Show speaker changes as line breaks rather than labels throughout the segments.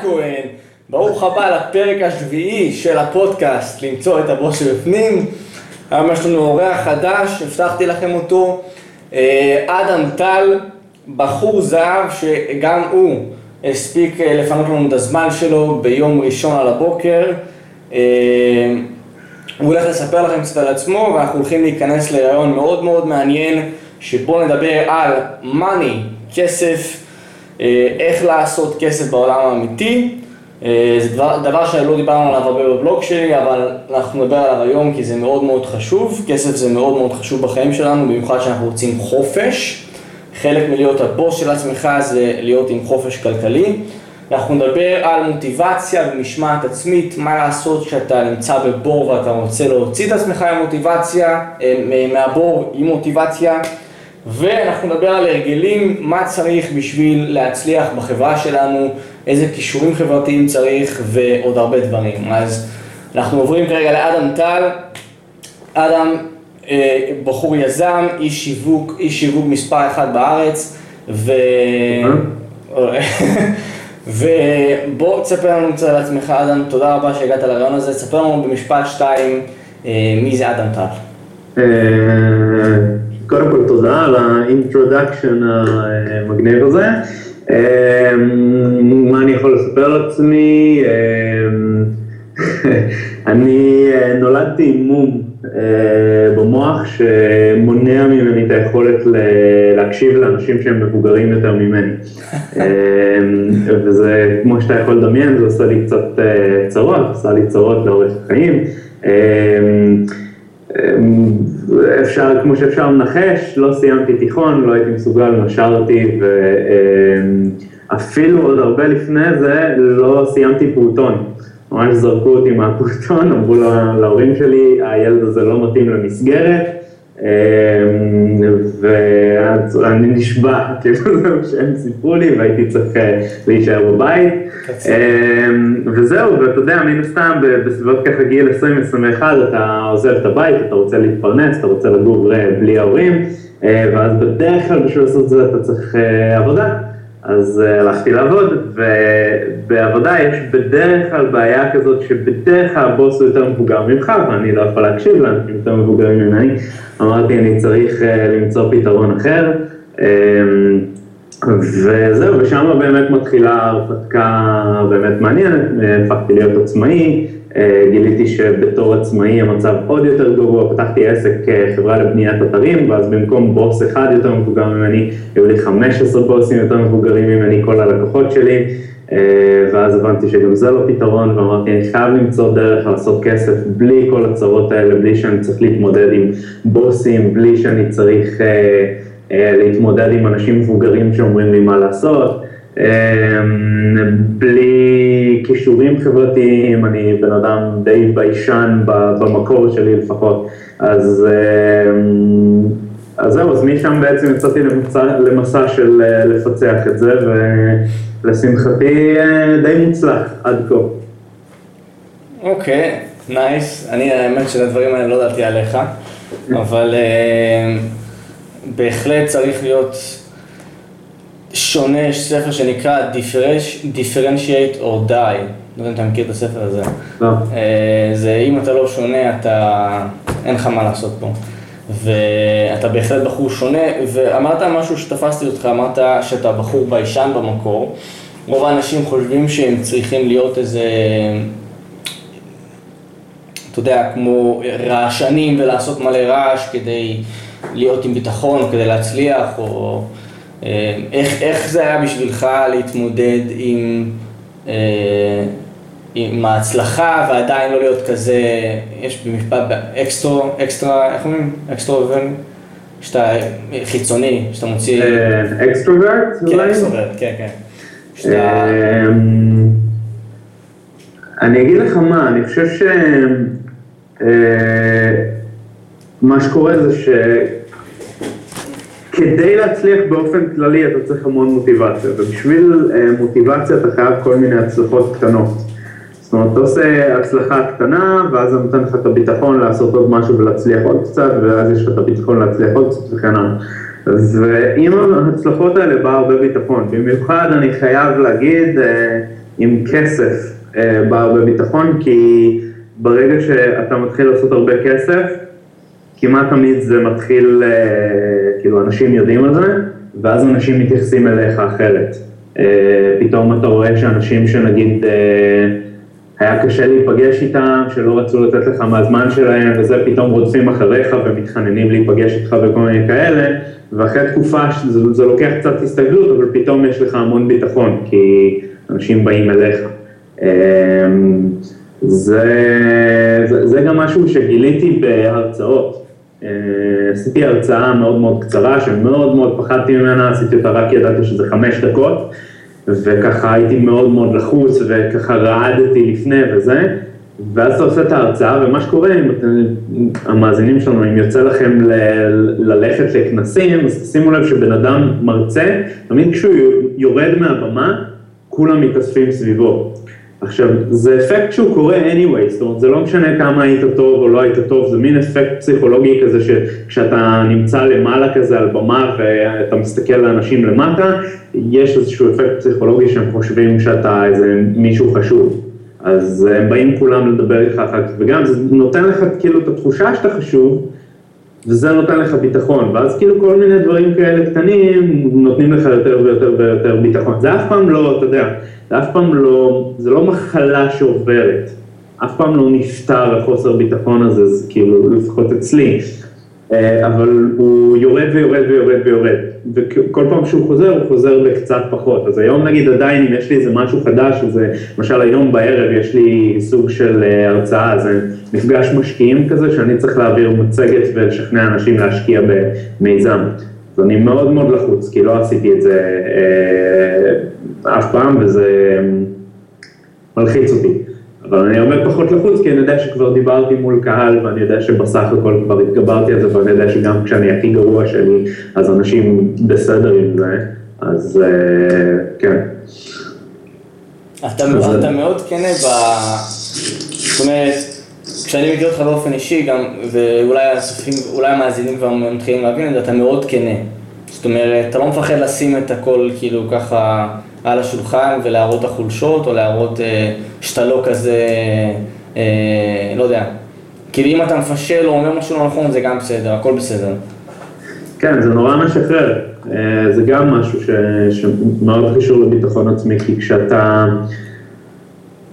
הכהן, ברוך הבא לפרק השביעי של הפודקאסט, למצוא את הבוס שבפנים. היום יש לנו אורח חדש, הבטחתי לכם אותו, אה, אדם טל, בחור זהב שגם הוא הספיק אה, לפנות לנו את הזמן שלו ביום ראשון על הבוקר. אה, הוא הולך לספר לכם קצת על עצמו ואנחנו הולכים להיכנס לרעיון מאוד מאוד מעניין שבו נדבר על מאני, כסף, איך לעשות כסף בעולם האמיתי אה, זה דבר, דבר שלא דיברנו עליו הרבה בבלוג שלי, אבל אנחנו נדבר עליו היום כי זה מאוד מאוד חשוב. כסף זה מאוד מאוד חשוב בחיים שלנו, במיוחד שאנחנו רוצים חופש. חלק מלהיות הבוס של עצמך זה להיות עם חופש כלכלי. אנחנו נדבר על מוטיבציה ומשמעת עצמית, מה לעשות כשאתה נמצא בבור ואתה רוצה להוציא את עצמך עם מוטיבציה, אה, מהבור עם מוטיבציה. ואנחנו נדבר על הרגלים, מה צריך בשביל להצליח בחברה שלנו, איזה כישורים חברתיים צריך ועוד הרבה דברים. אז אנחנו עוברים כרגע לאדם טל. אדם, אה, בחור יזם, איש שיווק, איש שיווק מספר אחד בארץ, ו... ובוא תספר לנו קצת על עצמך, אדם, תודה רבה שהגעת לרעיון הזה, תספר לנו במשפט שתיים אה, מי זה אדם טל.
תודה על ה introduction המגניב הזה. אמ, מה אני יכול לספר על עצמי? אמ, אני אה, נולדתי עם מום אה, במוח שמונע ממני את היכולת להקשיב לאנשים שהם מבוגרים יותר ממני. אמ, וזה, כמו שאתה יכול לדמיין, זה עושה לי קצת אה, צרות, עושה לי צרות לאורך החיים. אפשר, כמו שאפשר לנחש, לא סיימתי תיכון, לא הייתי מסוגל, נשרתי, ואפילו עוד הרבה לפני זה לא סיימתי פעוטון. ממש זרקו אותי מהפעוטון, אמרו להורים שלי, הילד הזה לא מתאים למסגרת, ואני נשבע, כאילו זה שהם סיפרו לי והייתי צריך אה, להישאר בבית. אמ, וזהו, ואתה יודע, מן הסתם בסביבות ככה גיל 20-21 אתה עוזב את הבית, אתה רוצה להתפרנס, אתה רוצה לגור אה, בלי ההורים, אה, ואז בדרך כלל בשביל לעשות את זה אתה צריך עבודה. אז uh, הלכתי לעבוד, ובעבודה יש בדרך כלל בעיה כזאת שבדרך כלל הבוס הוא יותר מבוגר ממך, ואני לא יכול להקשיב לאנשים יותר מבוגרים ממני. אמרתי, אני צריך uh, למצוא פתרון אחר, um, וזהו, ושם באמת מתחילה הרפתקה באמת מעניינת, הפכתי להיות עצמאי, אה, גיליתי שבתור עצמאי המצב עוד יותר גרוע, פתחתי עסק אה, לבניית אתרים, ואז במקום בוס אחד יותר מבוגר ממני, היו לי 15 בוסים יותר מבוגרים ממני, כל הלקוחות שלי, אה, ואז הבנתי שגם זה לא פתרון, ואמרתי, אני חייב למצוא דרך לעשות כסף בלי כל הצרות האלה, בלי שאני צריך להתמודד עם בוסים, בלי שאני צריך להתמודד עם אנשים מבוגרים שאומרים לי מה לעשות. בלי כישורים חברתיים, אני בן אדם די ביישן במקור שלי לפחות, אז, אז זהו, אז משם בעצם יצאתי למסע, למסע של אה, לפצח את זה, ולשמחתי אה, די מוצלח עד כה.
אוקיי, nice. אני האמת של הדברים האלה לא ידעתי עליך, אבל אה, בהחלט צריך להיות שונה, יש ספר שנקרא Differentiate or Die, לא יודע אם אתה מכיר את הספר הזה.
לא.
אה, זה אם אתה לא שונה, אתה, אין לך מה לעשות פה. ואתה בהחלט בחור שונה, ואמרת משהו שתפסתי אותך, אמרת שאתה בחור ביישן במקור. רוב האנשים חושבים שהם צריכים להיות איזה, אתה יודע, כמו רעשנים ולעשות מלא רעש כדי להיות עם ביטחון, או כדי להצליח, או... אה, איך, איך זה היה בשבילך להתמודד עם, אה, עם ההצלחה ועדיין לא להיות כזה, יש במשפט אקסטרו, אקסטרה, איך אומרים? אקסטרוברט? שאתה חיצוני, שאתה מוציא...
אקסטרוברט?
כן, אקסטרוברט, כן, כן. שאתה...
אני אגיד לך מה, אני חושב ש... מה שקורה זה ש... כדי להצליח באופן כללי אתה צריך המון מוטיבציה, ובשביל uh, מוטיבציה אתה חייב כל מיני הצלחות קטנות. זאת אומרת, אתה עושה הצלחה קטנה, ואז זה נותן לך את הביטחון לעשות עוד משהו ולהצליח עוד קצת, ואז יש לך את הביטחון להצליח עוד קצת וכן הלאה. ועם ההצלחות האלה בא הרבה ביטחון, במיוחד אני חייב להגיד, uh, עם כסף בא הרבה ביטחון, כי ברגע שאתה מתחיל לעשות הרבה כסף, כמעט תמיד זה מתחיל, כאילו אנשים יודעים על זה, ואז אנשים מתייחסים אליך אחרת. פתאום אתה רואה שאנשים שנגיד היה קשה להיפגש איתם, שלא רצו לתת לך מהזמן שלהם וזה, פתאום רודפים אחריך ומתחננים להיפגש איתך וכל מיני כאלה, ואחרי תקופה שזה, זה לוקח קצת הסתגלות, אבל פתאום יש לך המון ביטחון, כי אנשים באים אליך. אמ, זה, זה, זה גם משהו שגיליתי בהרצאות. אה, עשיתי הרצאה מאוד מאוד קצרה, שמאוד מאוד פחדתי ממנה, עשיתי אותה רק ידעתי שזה חמש דקות. וככה הייתי מאוד מאוד לחוץ, וככה רעדתי לפני וזה, ואז אתה עושה את ההרצאה, ומה שקורה, אם אתם, המאזינים שלנו, אם יוצא לכם ל- ללכת לכנסים, אז שימו לב שבן אדם מרצה, תמיד כשהוא יורד מהבמה, כולם מתאספים סביבו. עכשיו, זה אפקט שהוא קורה anyway, זאת אומרת, זה לא משנה כמה היית טוב או לא היית טוב, זה מין אפקט פסיכולוגי כזה שכשאתה נמצא למעלה כזה על במה ואתה מסתכל לאנשים למטה, יש איזשהו אפקט פסיכולוגי שהם חושבים שאתה איזה מישהו חשוב. אז הם באים כולם לדבר איתך אחר כך, וגם זה נותן לך כאילו את התחושה שאתה חשוב, וזה נותן לך ביטחון, ואז כאילו כל מיני דברים כאלה קטנים נותנים לך יותר ויותר ויותר ביטחון. זה אף פעם לא, אתה יודע, זה אף פעם לא, זה לא מחלה שעוברת, אף פעם לא נפתר החוסר ביטחון הזה, זה כאילו, לפחות אצלי, אבל הוא יורד ויורד ויורד ויורד, וכל פעם שהוא חוזר, הוא חוזר בקצת פחות. אז היום נגיד עדיין, אם יש לי איזה משהו חדש, אז למשל היום בערב יש לי סוג של אה, הרצאה, זה מפגש משקיעים כזה, שאני צריך להעביר מצגת ולשכנע אנשים להשקיע במיזם. אז אני מאוד מאוד לחוץ, כי לא עשיתי את זה אה, אף פעם, וזה מלחיץ אותי. אבל אני הרבה פחות לחוץ, כי אני יודע שכבר דיברתי מול קהל, ואני יודע שבסך הכל כבר התגברתי על זה, ואני יודע שגם כשאני הכי גרוע שלי, אז אנשים בסדר עם זה, אז אה, כן.
אתה, אז... אתה מאוד כן ב... זאת אומרת, כשאני מכיר אותך באופן אישי, גם, ואולי הצופים, אולי המאזינים כבר מתחילים להבין את זה, אתה מאוד כנה. זאת אומרת, אתה לא מפחד לשים את הכל כאילו ככה על השולחן ולהראות את החולשות, או להראות אה, שאתה לא כזה, אה, לא יודע. כאילו אם אתה מפשל או אומר משהו לא נכון, זה גם בסדר, הכל בסדר.
כן, זה נורא משחרר. אה, זה גם משהו ש, שמאוד קשור לביטחון עצמי, כי כשאתה...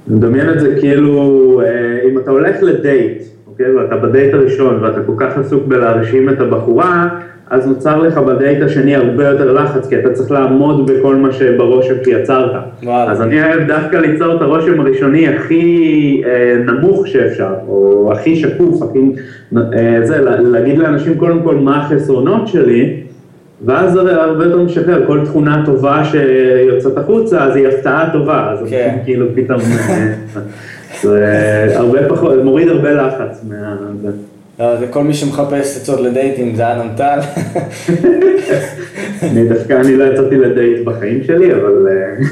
מדמיין את זה כאילו, אה, אם אתה הולך לדייט, אוקיי, ואתה בדייט הראשון ואתה כל כך עסוק בלהרשים את הבחורה, אז נוצר לך בדייט השני הרבה יותר לחץ, כי אתה צריך לעמוד בכל מה שברושם שיצרת. וואלה. אז אני אוהב דווקא ליצור את הרושם הראשוני הכי אה, נמוך שאפשר, או הכי שקוף, הכי... אה, זה, להגיד לאנשים קודם כל מה החסרונות שלי, ואז זה הרבה יותר משחרר, כל תכונה טובה שיוצאת החוצה, אז היא הפתעה טובה, אז כן. אנשים כאילו פתאום... אה, זה הרבה פחות, מוריד הרבה לחץ מה...
זה כל מי שמחפש עצות לדייטים זה אדם טל.
אני דווקא, אני לא יצאתי לדייט בחיים שלי, אבל... אה,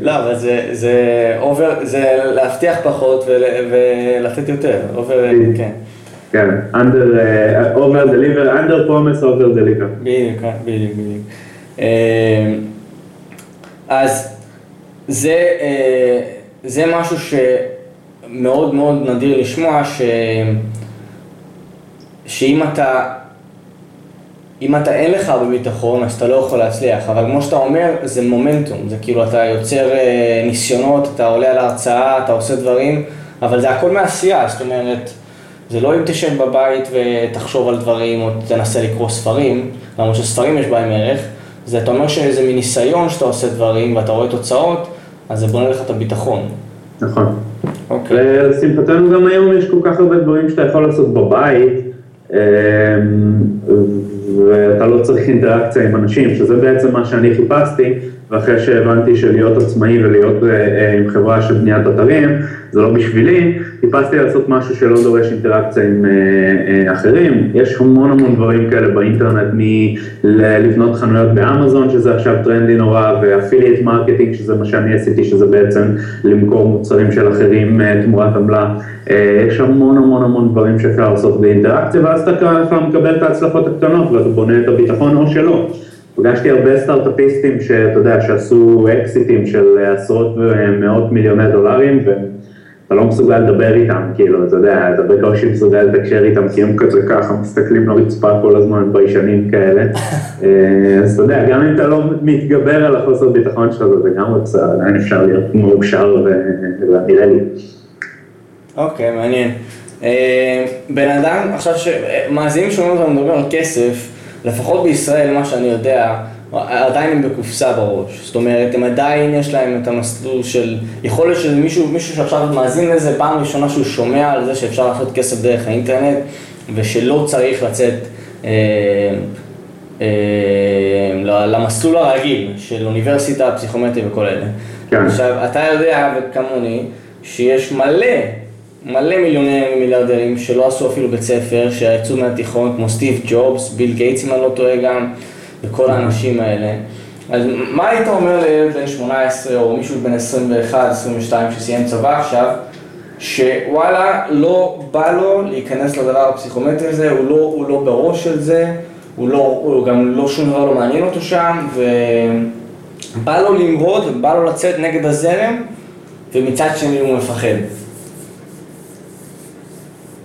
לא, אבל זה, זה אובר, זה להבטיח פחות ולתת יותר, אובר, כן.
כן, under, uh, over deliver, under promise over deliver.
בדיוק, כן, בדיוק, בדיוק. אה, אז זה, זה משהו שמאוד מאוד נדיר לשמוע, ש... שאם אתה, אם אתה אין לך בביטחון אז אתה לא יכול להצליח, אבל כמו שאתה אומר, זה מומנטום, זה כאילו אתה יוצר אה, ניסיונות, אתה עולה על ההרצאה, אתה עושה דברים, אבל זה הכל מעשייה, זאת אומרת, זה לא אם תשב בבית ותחשוב על דברים או תנסה לקרוא ספרים, למרות שספרים יש בהם ערך, זה אתה אומר שזה מניסיון שאתה עושה דברים ואתה רואה תוצאות, אז זה בונה לך את הביטחון.
נכון. אוקיי. לשמחתנו גם היום יש כל כך הרבה דברים שאתה יכול לעשות בבית, ואתה לא צריך אינטראקציה עם אנשים, שזה בעצם מה שאני חיפשתי, ואחרי שהבנתי שלהיות עצמאי ולהיות אה, אה, עם חברה של בניית אתרים, זה לא בשבילי, חיפשתי לעשות משהו שלא דורש אינטראקציה עם אה, אחרים. יש המון המון דברים כאלה באינטרנט, מלבנות חנויות באמזון, שזה עכשיו טרנדי נורא, ו affiliate marketing, שזה מה שאני עשיתי, שזה בעצם למכור מוצרים של אחרים תמורת עמלה. יש המון המון המון דברים שאפשר לעשות בלי אינטראקציה, ואז אתה מקבל את ההצלחות הקטנות, ואתה בונה את הביטחון או שלא. פגשתי הרבה סטארט-אפיסטים שאתה יודע, שעשו אקזיטים של עשרות ומאות מיליוני דולרים, ואתה לא מסוגל לדבר איתם, כאילו, אתה יודע, אתה בקושי מסוגל לתקשר איתם, כי הם כזה ככה מסתכלים לרצפה כל הזמן, ביישנים כאלה. אז אתה יודע, גם אם אתה לא מתגבר על החוסר ביטחון שלך, זה גם רוצה, עדיין אפשר להיות מאושר ונראה לי.
אוקיי, מעניין. בן אדם, עכשיו שמאזינים שומעים אותנו מדבר על כסף, לפחות בישראל, מה שאני יודע, עדיין הם בקופסה בראש. זאת אומרת, הם עדיין יש להם את המסלול של, יכול להיות שזה מישהו, מישהו שעכשיו מאזין לזה, פעם ראשונה שהוא שומע על זה שאפשר לעשות כסף דרך האינטרנט, ושלא צריך לצאת אה, אה, למסלול הרגיל של אוניברסיטה, פסיכומטרי וכל אלה. כן. עכשיו, אתה יודע, וכמוני, שיש מלא מלא מיליוני מיליארדרים שלא עשו אפילו בית ספר, שיצאו מהתיכון, כמו סטיב ג'ובס, ביל גייטס אם אני לא טועה גם, וכל האנשים האלה. אז מה היית אומר לילד בן 18 או מישהו בן 21, 22 שסיים צבא עכשיו, שוואלה, לא בא לו להיכנס לדבר הפסיכומטרי הזה, הוא לא, הוא לא בראש של זה, הוא, לא, הוא גם לא שום דבר לא מעניין אותו שם, ובא לו למרוד ובא לו לצאת נגד הזרם, ומצד שני הוא מפחד.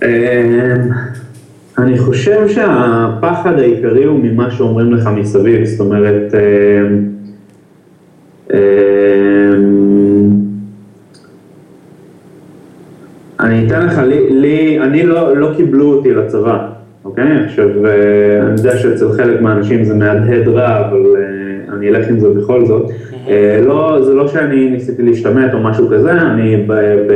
אמ, אני חושב שהפחד העיקרי הוא ממה שאומרים לך מסביב, זאת אומרת, אמ, אמ, אני אתן לך, לי, לי אני לא, לא קיבלו אותי לצבא, אוקיי? עכשיו, אה, אני יודע שאצל חלק מהאנשים זה מהדהד רע, אבל אה, אני אלך עם זה בכל זאת. אה, לא, זה לא שאני ניסיתי להשתמט או משהו כזה, אני ב, ב,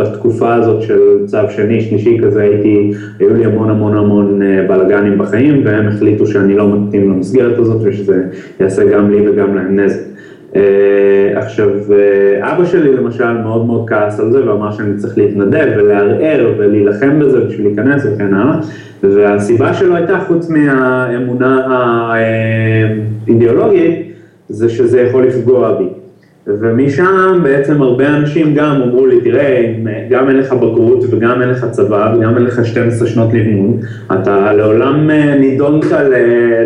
בתקופה הזאת של צו שני, שלישי כזה, הייתי, היו לי המון המון המון אה, בלאגנים בחיים, והם החליטו שאני לא מתאים למסגרת הזאת ושזה יעשה גם לי וגם להם נזק. Uh, עכשיו, uh, אבא שלי למשל מאוד מאוד כעס על זה ואמר שאני צריך להתנדב ולערער ולהילחם בזה בשביל להיכנס וכן הלאה, והסיבה שלו הייתה חוץ מהאמונה האידיאולוגית, זה שזה יכול לפגוע בי. ומשם בעצם הרבה אנשים גם אמרו לי, תראה, גם אין לך בגרות וגם אין לך צבא וגם אין לך 12 שנות לימוד, אתה לעולם אה, נידונת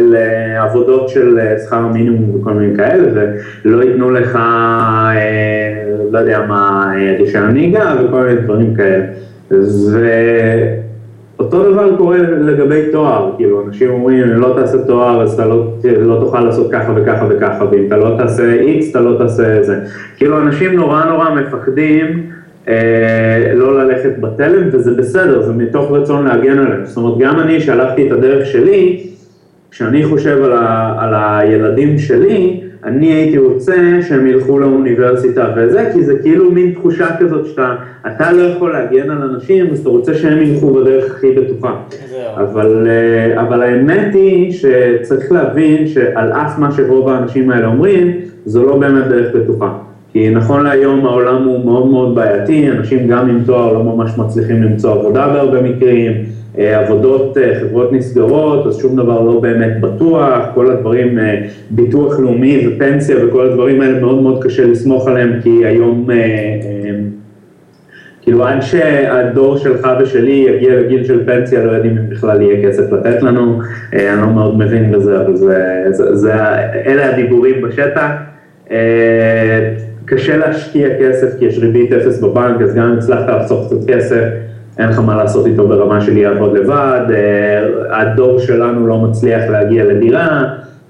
לעבודות של אה, שכר מינימום וכל מיני כאלה, ולא ייתנו לך, אה, לא יודע מה, רישיון נהיגה וכל מיני דברים כאלה. אותו דבר קורה לגבי תואר, כאילו אנשים אומרים אם לא תעשה תואר אז אתה לא, לא תוכל לעשות ככה וככה וככה ואם אתה לא תעשה X אתה לא תעשה זה, כאילו אנשים נורא נורא מפחדים אה, לא ללכת בתלם וזה בסדר, זה מתוך רצון להגן עליהם, זאת אומרת גם אני שהלכתי את הדרך שלי, כשאני חושב על, ה, על הילדים שלי, אני הייתי רוצה שהם ילכו לאוניברסיטה וזה, כי זה כאילו מין תחושה כזאת שאתה, אתה לא יכול להגן על אנשים, אז אתה רוצה שהם ילכו בדרך הכי בטוחה. אבל, אה, אבל האמת היא שצריך להבין שעל אף מה שרוב האנשים האלה אומרים, זו לא באמת דרך בטוחה. כי נכון להיום העולם הוא מאוד מאוד בעייתי, אנשים גם עם תואר לא ממש מצליחים למצוא עבודה בהרבה מקרים, עבודות, אה, חברות נסגרות, אז שום דבר לא באמת בטוח, כל הדברים, אה, ביטוח לאומי ופנסיה וכל הדברים האלה מאוד מאוד קשה לסמוך עליהם, כי היום, כאילו עד שהדור שלך ושלי יגיע לגיל של פנסיה, לא יודעים אם בכלל יהיה כסף לתת לנו, אני לא מאוד מבין בזה, אבל זה, זה, זה, אלה הדיבורים בשטח. קשה להשקיע כסף כי יש ריבית אפס בבנק, אז גם אם הצלחת לחסוך קצת כסף, אין לך מה לעשות איתו ברמה של יעבוד לבד, אה, הדור שלנו לא מצליח להגיע לדירה,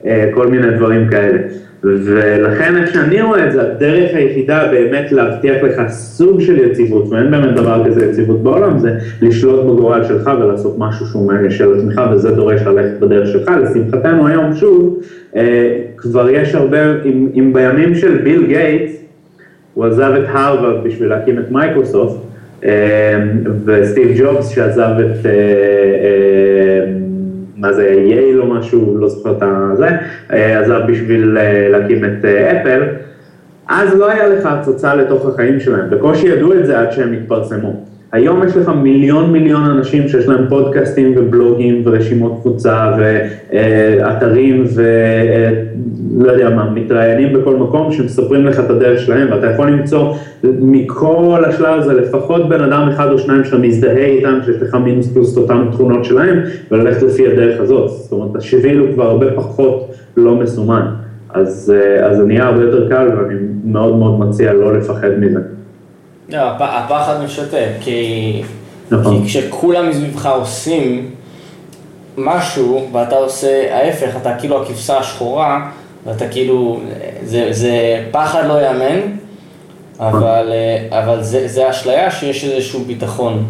אה, כל מיני דברים כאלה. ולכן איך שאני רואה את זה, הדרך היחידה באמת להבטיח לך סוג של יציבות, ואין באמת דבר כזה יציבות בעולם, זה לשלוט בגורל שלך ולעשות משהו שהוא של עצמך, וזה דורש ללכת בדרך שלך. לשמחתנו היום, שוב, אה, כבר יש הרבה, אם, בימים של ביל גייטס, הוא עזב את הרווארד בשביל להקים את מייקרוסופט, וסטיב ג'ובס שעזב את, אה, אה, מה זה, יייל או משהו, לא זוכר את זה, אה, עזב בשביל להקים את אפל, אז לא היה לך הצצה לתוך החיים שלהם, בקושי ידעו את זה עד שהם התפרסמו. היום יש לך מיליון מיליון אנשים שיש להם פודקאסטים ובלוגים ורשימות תפוצה ואתרים ולא יודע מה, מתראיינים בכל מקום שמספרים לך את הדרך שלהם ואתה יכול למצוא מכל השלב הזה לפחות בן אדם אחד או שניים שאתה מזדהה איתם, שיש לך מינוס פלוס את אותן תכונות שלהם וללכת לפי הדרך הזאת, זאת אומרת השביל הוא כבר הרבה פחות לא מסומן, אז, אז זה נהיה הרבה יותר קל ואני מאוד מאוד מציע לא לפחד מזה.
לא, הפחד משתק, כי,
נכון.
כי כשכולם מסביבך עושים משהו ואתה עושה ההפך, אתה כאילו הכבשה השחורה ואתה כאילו, זה, זה פחד לא יאמן, אבל, אבל זה, זה אשליה שיש איזשהו ביטחון.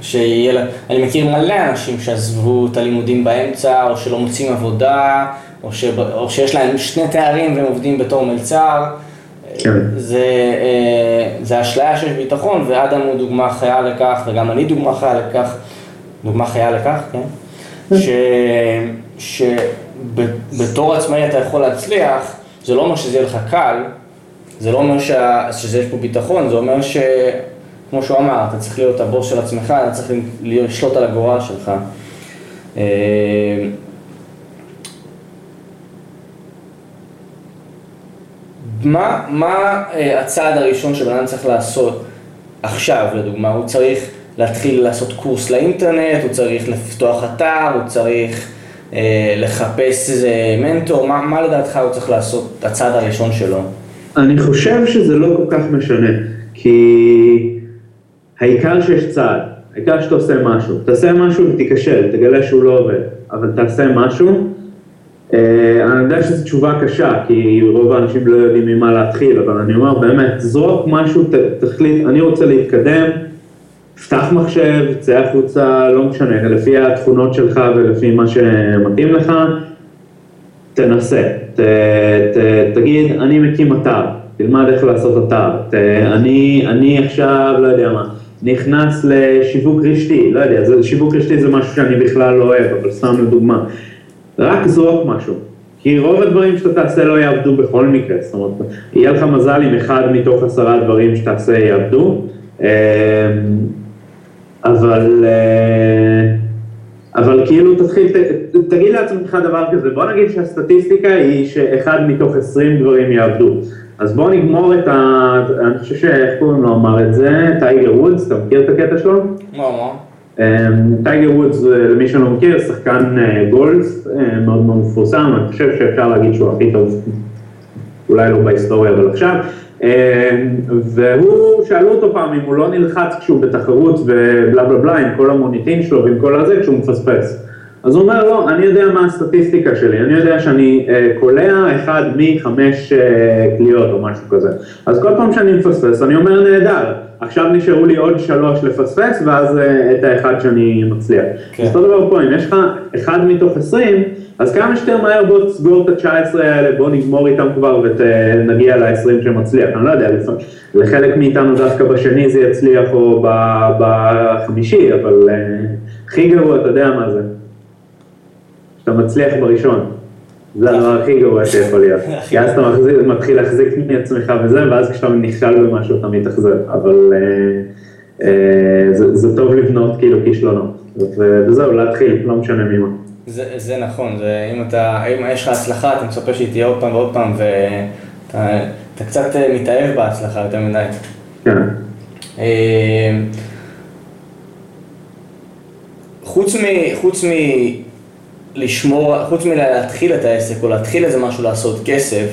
שיהיה, אני מכיר מלא אנשים שעזבו את הלימודים באמצע, או שלא מוצאים עבודה, או, שב, או שיש להם שני תארים והם עובדים בתור מלצר.
כן.
זה, אה, זה אשליה שיש ביטחון, ואדם הוא דוגמה חיה לכך, וגם אני דוגמה חיה לכך, דוגמה חיה לכך, כן? ש, שבתור עצמאי אתה יכול להצליח, זה לא אומר שזה יהיה לך קל, זה לא אומר שה, שזה יש פה ביטחון, זה אומר ש... כמו שהוא אמר, אתה צריך להיות הבוס של עצמך, אתה צריך לשלוט על הגורל שלך. מה, מה אה, הצעד הראשון שבן אדם צריך לעשות עכשיו, לדוגמה? הוא צריך להתחיל לעשות קורס לאינטרנט, הוא צריך לפתוח אתר, הוא צריך אה, לחפש איזה מנטור, מה, מה לדעתך הוא צריך לעשות, הצעד הראשון שלו?
אני חושב שזה לא כל כך משנה, כי העיקר שיש צעד, העיקר שאתה עושה משהו, תעשה משהו ותיכשל, תגלה שהוא לא עובד, אבל תעשה משהו. אה, אני יודע שזו תשובה קשה, כי רוב האנשים לא יודעים ממה להתחיל, אבל אני אומר באמת, זרוק משהו, ת, תחליט, אני רוצה להתקדם, פתח מחשב, צא החוצה, לא משנה, לפי התכונות שלך ולפי מה שמתאים לך, תנסה, ת, ת, תגיד, אני מקים אתר, תלמד איך לעשות אתר, ת, אני, אני עכשיו, לא יודע מה, נכנס לשיווק רשתי, לא יודע, זה, שיווק רשתי זה משהו שאני בכלל לא אוהב, אבל סתם לדוגמה, רק זרוק משהו, כי רוב הדברים שאתה תעשה לא יעבדו בכל מקרה, זאת אומרת, יהיה לך מזל אם אחד מתוך עשרה דברים שתעשה יעבדו, אמ, אבל... אה, אבל כאילו תתחיל, תגיד לעצמך דבר כזה, בוא נגיד שהסטטיסטיקה היא שאחד מתוך עשרים דברים יעבדו. אז בוא נגמור את ה... אני חושב שאיך קוראים לו אמר את זה, טייגר וודס, אתה מכיר את הקטע שלו?
מה, מה?
אמ, טייגר וודס, אה, למי שלא מכיר, שחקן אה, גולף אה, מאוד מאוד מפורסם, אני חושב שאפשר להגיד שהוא הכי טוב, אולי לא בהיסטוריה, אבל עכשיו. אמ, והוא, שאלו אותו פעם אם הוא לא נלחץ כשהוא בתחרות ובלה בלה בלה עם כל המוניטין שלו ועם כל הזה כשהוא מפספס. אז הוא אומר, לא, אני יודע מה הסטטיסטיקה שלי, אני יודע שאני אה, קולע אחד מחמש אה, קליעות או משהו כזה. אז כל פעם שאני מפספס, אני אומר, נהדר, עכשיו נשארו לי עוד שלוש לפספס, ואז אה, את האחד שאני מצליח.
כן.
אז אותו דבר פה, אם יש לך אחד מתוך עשרים, אז כמה שיותר מהר בוא תסגור את ה-19 האלה, בוא נגמור איתם כבר ונגיע ל-20 שמצליח. אני לא יודע, לחלק מאיתנו דווקא בשני זה יצליח או בחמישי, אבל אה, הכי גרוע, אתה יודע מה זה. שאתה מצליח בראשון. זה הדבר הכי גרוע שיכול להיות. כי אז אתה מתחיל להחזיק מעצמך וזה, ואז כשאתה נכשל במשהו אתה מתאכזב. אבל אה, אה, זה זה טוב לבנות כאילו כישלונות. וזהו, להתחיל, לא משנה ממה.
זה, זה נכון, זה, אם, אתה, אם יש לך הצלחה, אתה מצפה שהיא תהיה עוד פעם ועוד פעם, ואתה אתה קצת אה, מתאהב בהצלחה יותר מדי.
כן.
חוץ, מ, חוץ מלשמור, חוץ מלהתחיל את העסק או להתחיל איזה משהו לעשות כסף,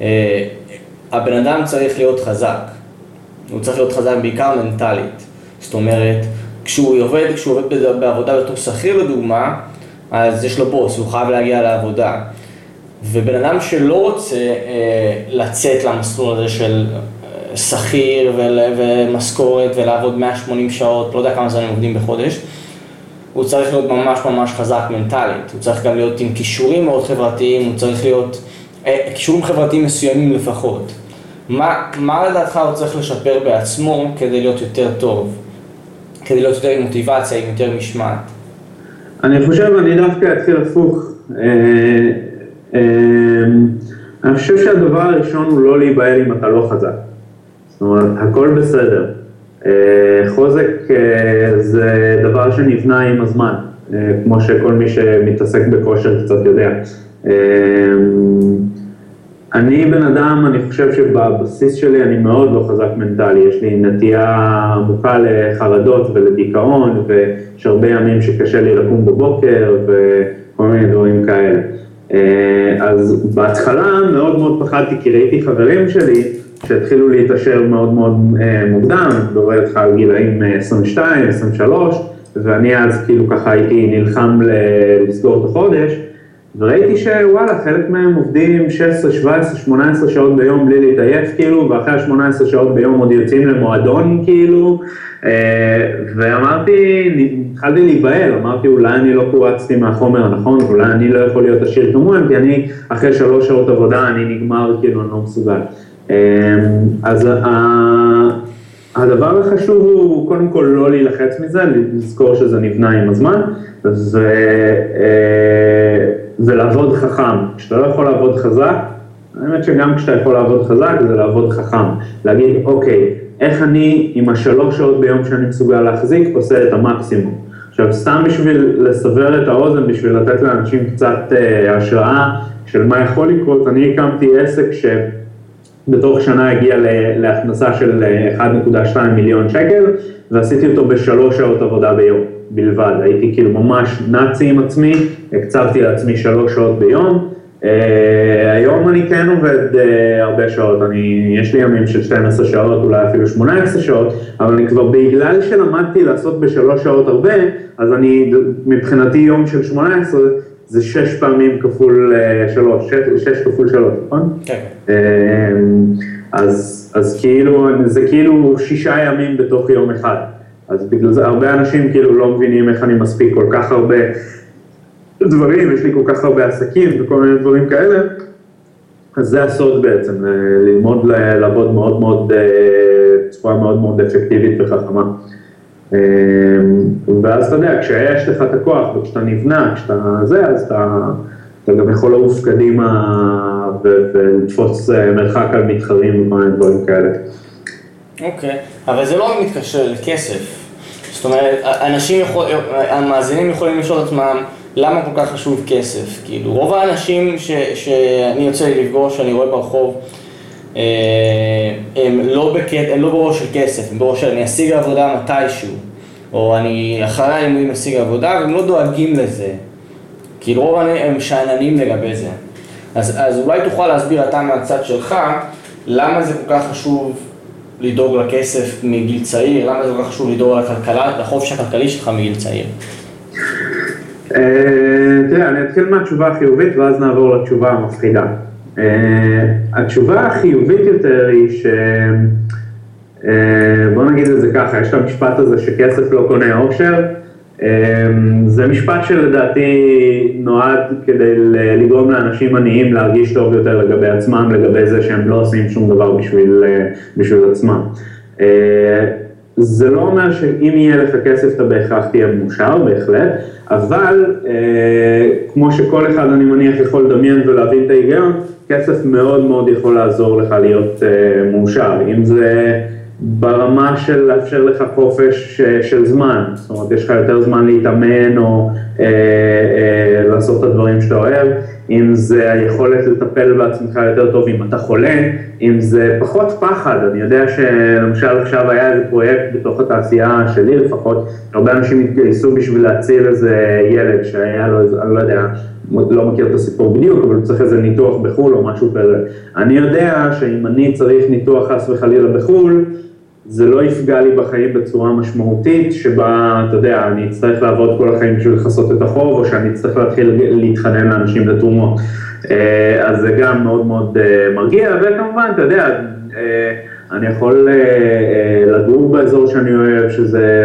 אה, הבן אדם צריך להיות חזק. הוא צריך להיות חזק בעיקר מנטלית. זאת אומרת, כשהוא עובד, כשהוא עובד בד- בעבודה בתור שכיר לדוגמה, אז יש לו בוס, הוא חייב להגיע לעבודה. ובן אדם שלא רוצה אה, לצאת למסלול הזה של אה, שכיר ול- ומשכורת ולעבוד 180 שעות, לא יודע כמה זמן הם עובדים בחודש, הוא צריך להיות ממש ממש חזק מנטלית, הוא צריך גם להיות עם כישורים מאוד חברתיים, הוא צריך להיות, אה, כישורים חברתיים מסוימים לפחות. מה, מה לדעתך הוא צריך לשפר בעצמו כדי להיות יותר טוב? כדי להיות יותר עם מוטיבציה, עם יותר משמעת?
אני חושב, אני דווקא אתחיל הפוך. אה, אה, אני חושב שהדבר הראשון הוא לא להיבהל אם אתה לא חזק. זאת אומרת, הכל בסדר. חוזק זה דבר שנבנה עם הזמן, כמו שכל מי שמתעסק בכושר קצת יודע. אני בן אדם, אני חושב שבבסיס שלי אני מאוד לא חזק מנטלי, יש לי נטייה עמוקה לחרדות ולדיכאון, ויש הרבה ימים שקשה לי לקום בבוקר וכל מיני דברים כאלה. אה, אז בהתחלה מאוד מאוד פחדתי, כי ראיתי חברים שלי שהתחילו להתעשר מאוד מאוד אה, מוקדם, מדבר איתך על גילאים 22, אה, 23, ואני אז כאילו ככה הייתי נלחם לסגור את החודש. וראיתי שוואלה, חלק מהם עובדים 16, 17, 18 שעות ביום בלי להתעייף כאילו, ואחרי ה-18 שעות ביום עוד יוצאים למועדון כאילו, אה, ואמרתי, התחלתי להיבהל, אמרתי אולי אני לא קורצתי מהחומר הנכון, אולי אני לא יכול להיות עשיר כמוהם, כי אני אחרי שלוש שעות עבודה אני נגמר כאילו, אני לא מסוגל. אה, אז הדבר החשוב הוא קודם כל לא להילחץ מזה, לזכור שזה נבנה עם הזמן, ו... אה, ולעבוד חכם. כשאתה לא יכול לעבוד חזק, האמת שגם כשאתה יכול לעבוד חזק זה לעבוד חכם. להגיד, אוקיי, איך אני עם השלוש שעות ביום שאני מסוגל להחזיק עושה את המקסימום. עכשיו, סתם בשביל לסבר את האוזן, בשביל לתת לאנשים קצת אה, השראה של מה יכול לקרות, אני הקמתי עסק שבתוך שנה הגיע להכנסה של 1.2 אה, מיליון שקל, ועשיתי אותו בשלוש שעות עבודה ביום. בלבד, הייתי כאילו ממש נאצי עם עצמי, הקצבתי לעצמי שלוש שעות ביום, Uh, היום אני כן עובד uh, הרבה שעות, אני, יש לי ימים של 12 שעות, אולי אפילו 18 שעות, אבל אני כבר בגלל שלמדתי לעשות בשלוש שעות הרבה, אז אני, מבחינתי יום של 18 זה שש פעמים כפול uh, שלוש, שש, שש כפול שלוש, נכון? כן. Uh, אז, אז כאילו, זה כאילו שישה ימים בתוך יום אחד. אז בגלל זה הרבה אנשים כאילו לא מבינים איך אני מספיק כל כך הרבה דברים, יש לי כל כך הרבה עסקים וכל מיני דברים כאלה, אז זה הסוד בעצם, ללמוד לעבוד מאוד מאוד, בצורה מאוד מאוד אפקטיבית וחכמה. אמ, ואז אתה יודע, כשיש לך את הכוח וכשאתה נבנה, כשאתה זה, אז אתה, אתה גם יכול לעוף קדימה ולתפוס מרחק על מתחרים וכל דברים כאלה.
אוקיי, okay. אבל זה לא מתקשר לכסף. זאת אומרת, אנשים יכול, המאזינים יכולים לשאול את עצמם למה כל כך חשוב כסף? כאילו, רוב האנשים ש, שאני יוצא לפגוש, שאני רואה ברחוב, אה, הם לא, בק... הם לא בראש של כסף, הם בראש של אני אשיג עבודה מתישהו, או אני אחרי הלימודים אשיג עבודה, והם לא דואגים לזה. כאילו רוב הם שאננים לגבי זה. אז, אז אולי תוכל להסביר אתה מהצד שלך, למה זה כל כך חשוב לדאוג לכסף מגיל צעיר? למה זה כל כך חשוב לדאוג לכלכלה, לחופש הכלכלי שלך מגיל צעיר?
אה, תראה, אני אתחיל מהתשובה החיובית ואז נעבור לתשובה המפחידה. אה, התשובה החיובית יותר היא ש... אה, בוא נגיד את זה ככה, יש את המשפט הזה שכסף לא קונה עושר. אמ, זה משפט שלדעתי נועד כדי לגרום לאנשים עניים להרגיש טוב יותר לגבי עצמם, לגבי זה שהם לא עושים שום דבר בשביל, אה, בשביל עצמם. אה, זה לא אומר שאם יהיה לך כסף אתה בהכרח תהיה מאושר, בהחלט, אבל אה, כמו שכל אחד אני מניח יכול לדמיין ולהבין את ההיגיון, כסף מאוד מאוד יכול לעזור לך להיות מאושר, אם זה ברמה של לאפשר לך חופש אה, של זמן, זאת אומרת יש לך יותר זמן להתאמן או אה, אה, לעשות את הדברים שאתה אוהב, אם זה היכולת לטפל בעצמך יותר טוב אם אתה חולה, אם זה פחות פחד, אני יודע שלמשל עכשיו היה איזה פרויקט בתוך התעשייה שלי לפחות, הרבה אנשים התגייסו בשביל להציל איזה ילד שהיה לו, אני לא יודע, לא מכיר את הסיפור בדיוק, אבל הוא צריך איזה ניתוח בחו"ל או משהו כזה. אני יודע שאם אני צריך ניתוח חס וחלילה בחו"ל, זה לא יפגע לי בחיים בצורה משמעותית, שבה, אתה יודע, אני אצטרך לעבוד כל החיים בשביל לכסות את החוב, או שאני אצטרך להתחיל להתחנן לאנשים לתרומות. אה, אז זה גם מאוד מאוד אה, מרגיע, וכמובן, אתה יודע, אה, אני יכול לגור באזור שאני אוהב, שזה,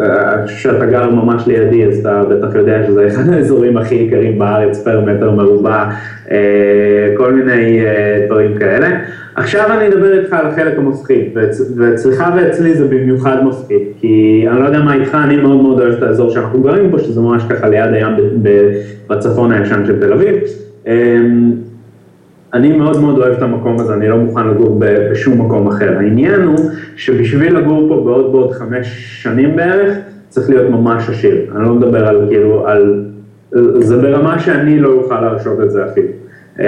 אני חושב שאתה גר ממש לידי, אז אתה בטח יודע שזה אחד האזורים הכי יקרים בארץ, פר מטר מרובע, כל מיני דברים כאלה. עכשיו אני אדבר איתך על החלק המפחיד, ואצלך ואצלי זה במיוחד מפחיד, כי אני לא יודע מה איתך, אני מאוד מאוד אוהב את האזור שאנחנו גרים בו, שזה ממש ככה ליד הים בצפון הישן של תל אביב. אני מאוד מאוד אוהב את המקום הזה, אני לא מוכן לגור בשום מקום אחר. העניין הוא שבשביל לגור פה בעוד בעוד חמש שנים בערך, צריך להיות ממש עשיר. אני לא מדבר על כאילו, על... זה ברמה שאני לא אוכל להרשות את זה אפילו. אמ,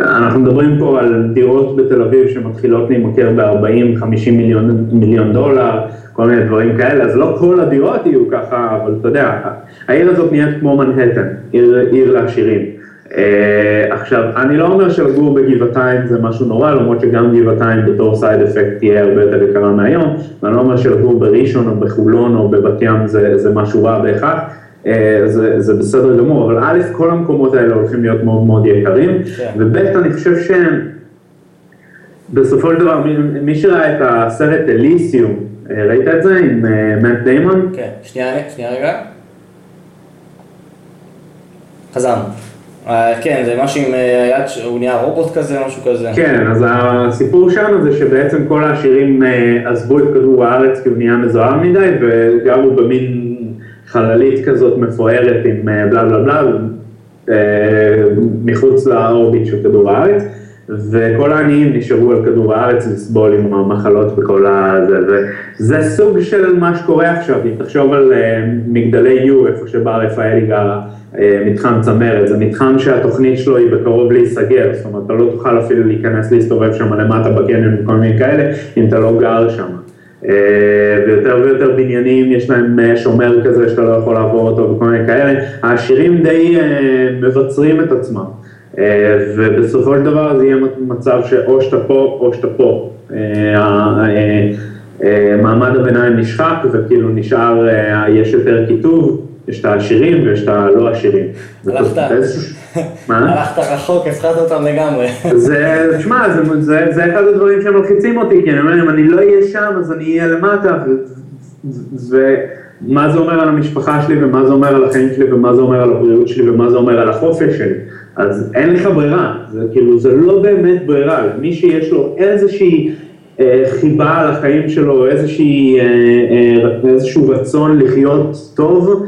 אנחנו מדברים פה על דירות בתל אביב שמתחילות להימכר ב-40-50 מיליון, מיליון דולר, כל מיני דברים כאלה, אז לא כל הדירות יהיו ככה, אבל אתה יודע, העיר הזאת נהיית כמו מנהטן, עיר, עיר לעשירים. Uh, עכשיו, אני לא אומר שלגור בגבעתיים זה משהו נורא, למרות שגם גבעתיים בתור סייד אפקט תהיה הרבה יותר יקרה מהיום, ואני לא אומר שלגור בראשון או בחולון או בבת ים זה, זה משהו רע בהכרח, uh, זה, זה בסדר גמור, אבל א', כל המקומות האלה הולכים להיות מאוד מאוד יקרים, כן. וב', אני חושב שבסופו של דבר, מי, מי שראה את הסרט אליסיום, אה, ראית את זה עם מאט דיימון?
כן, שנייה, שנייה רגע. חזרנו. אה, כן, זה משהו עם אה, יד, הוא נהיה רובוט כזה, משהו כזה.
כן, אז הסיפור שם זה שבעצם כל העשירים אה, עזבו את כדור הארץ כי הוא נהיה מזוהר מדי, וגרו במין חללית כזאת מפוארת עם בלה בלה בלה, מחוץ לאורביט של כדור הארץ. וכל העניים נשארו על כדור הארץ לסבול עם המחלות וכל הזה, וזה סוג של מה שקורה עכשיו, אם תחשוב על מגדלי יו, איפה שבר רפאלי גרה, מתחם צמרת, זה מתחם שהתוכנית שלו היא בקרוב להיסגר, זאת אומרת, אתה לא תוכל אפילו להיכנס להסתובב שם למטה בקניון וכל מיני כאלה, אם אתה לא גר שם. אה, ויותר ויותר בניינים יש להם אה, שומר כזה שאתה לא יכול לעבור אותו וכל מיני כאלה, העשירים די מבצרים את עצמם. ובסופו של דבר זה יהיה מצב שאו שאתה פה או שאתה פה. מעמד הביניים נשחק וכאילו נשאר, יש יותר קיטוב. יש את העשירים ויש את הלא עשירים.
הלכת, רחוק, הפחדת אותם לגמרי.
זה, תשמע, זה אחד הדברים שמלחיצים אותי, כי אני אומר, אם אני לא אהיה שם, אז אני אהיה למטה, ומה זה אומר על המשפחה שלי, ומה זה אומר על החיים שלי, ומה זה אומר על הבריאות שלי, ומה זה אומר על החופש שלי. אז אין לך ברירה, זה כאילו, זה לא באמת ברירה, מי שיש לו איזושהי... אה, חיבה על החיים שלו, איזושהי, אה, אה, איזשהו רצון לחיות טוב,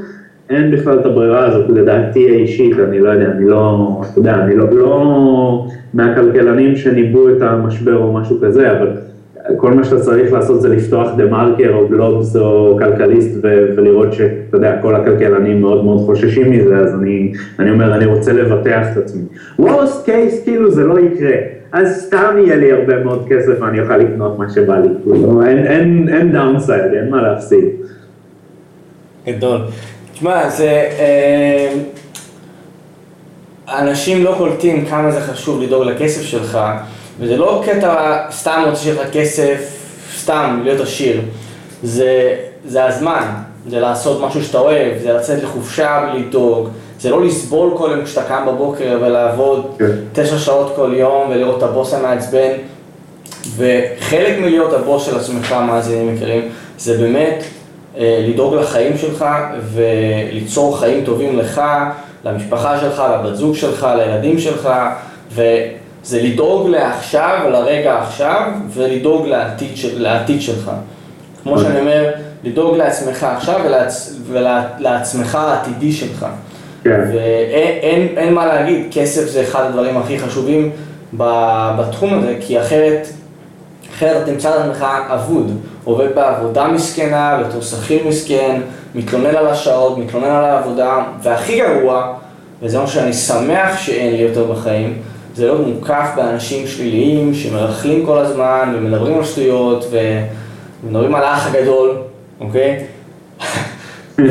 אין בכלל את הברירה הזאת, לדעתי האישית, אני לא יודע, אני לא, אתה יודע, אני לא, לא מהכלכלנים שניבאו את המשבר או משהו כזה, אבל כל מה שאתה צריך לעשות זה לפתוח דה מרקר או גלובס או כלכליסט ו- ולראות שאתה יודע, כל הכלכלנים מאוד מאוד חוששים מזה, אז אני, אני אומר, אני רוצה לבטח את עצמי. worst case, כאילו זה לא יקרה, אז סתם יהיה לי הרבה מאוד כסף ואני אוכל לקנות מה שבא לי, כאילו, אין, אין, אין downside, אין מה להפסיד.
גדול. תשמע, זה... אה, אנשים לא קולטים כמה זה חשוב לדאוג לכסף שלך, וזה לא קטע סתם רוצה שיהיה לך כסף, סתם להיות עשיר. זה, זה הזמן, זה לעשות משהו שאתה אוהב, זה לצאת לחופשה בלי לדאוג, זה לא לסבול כל יום כשאתה קם בבוקר ולעבוד כן. תשע שעות כל יום ולראות את הבוס המעצבן. וחלק מלהיות הבוס של עצמך, מאזינים יקרים, זה באמת לדאוג לחיים שלך וליצור חיים טובים לך, למשפחה שלך, לבת זוג שלך, לילדים שלך, וזה לדאוג לעכשיו, לרגע עכשיו, ולדאוג לעתיד, של, לעתיד שלך. כמו שאני אומר, לדאוג לעצמך עכשיו ולעצ... ולעצמך העתידי שלך. כן. ואין אין, אין מה להגיד, כסף זה אחד הדברים הכי חשובים בתחום הזה, כי אחרת, אחרת אתה תמצא את עצמך אבוד. עובד בעבודה מסכנה, בתור שכיר מסכן, מתלונן על השעות, מתלונן על העבודה, והכי גרוע, וזה מה שאני שמח שאין לי יותר בחיים, זה להיות מוקף באנשים שליליים שמרכלים כל הזמן ומדברים על שטויות ומדברים על האח הגדול, אוקיי?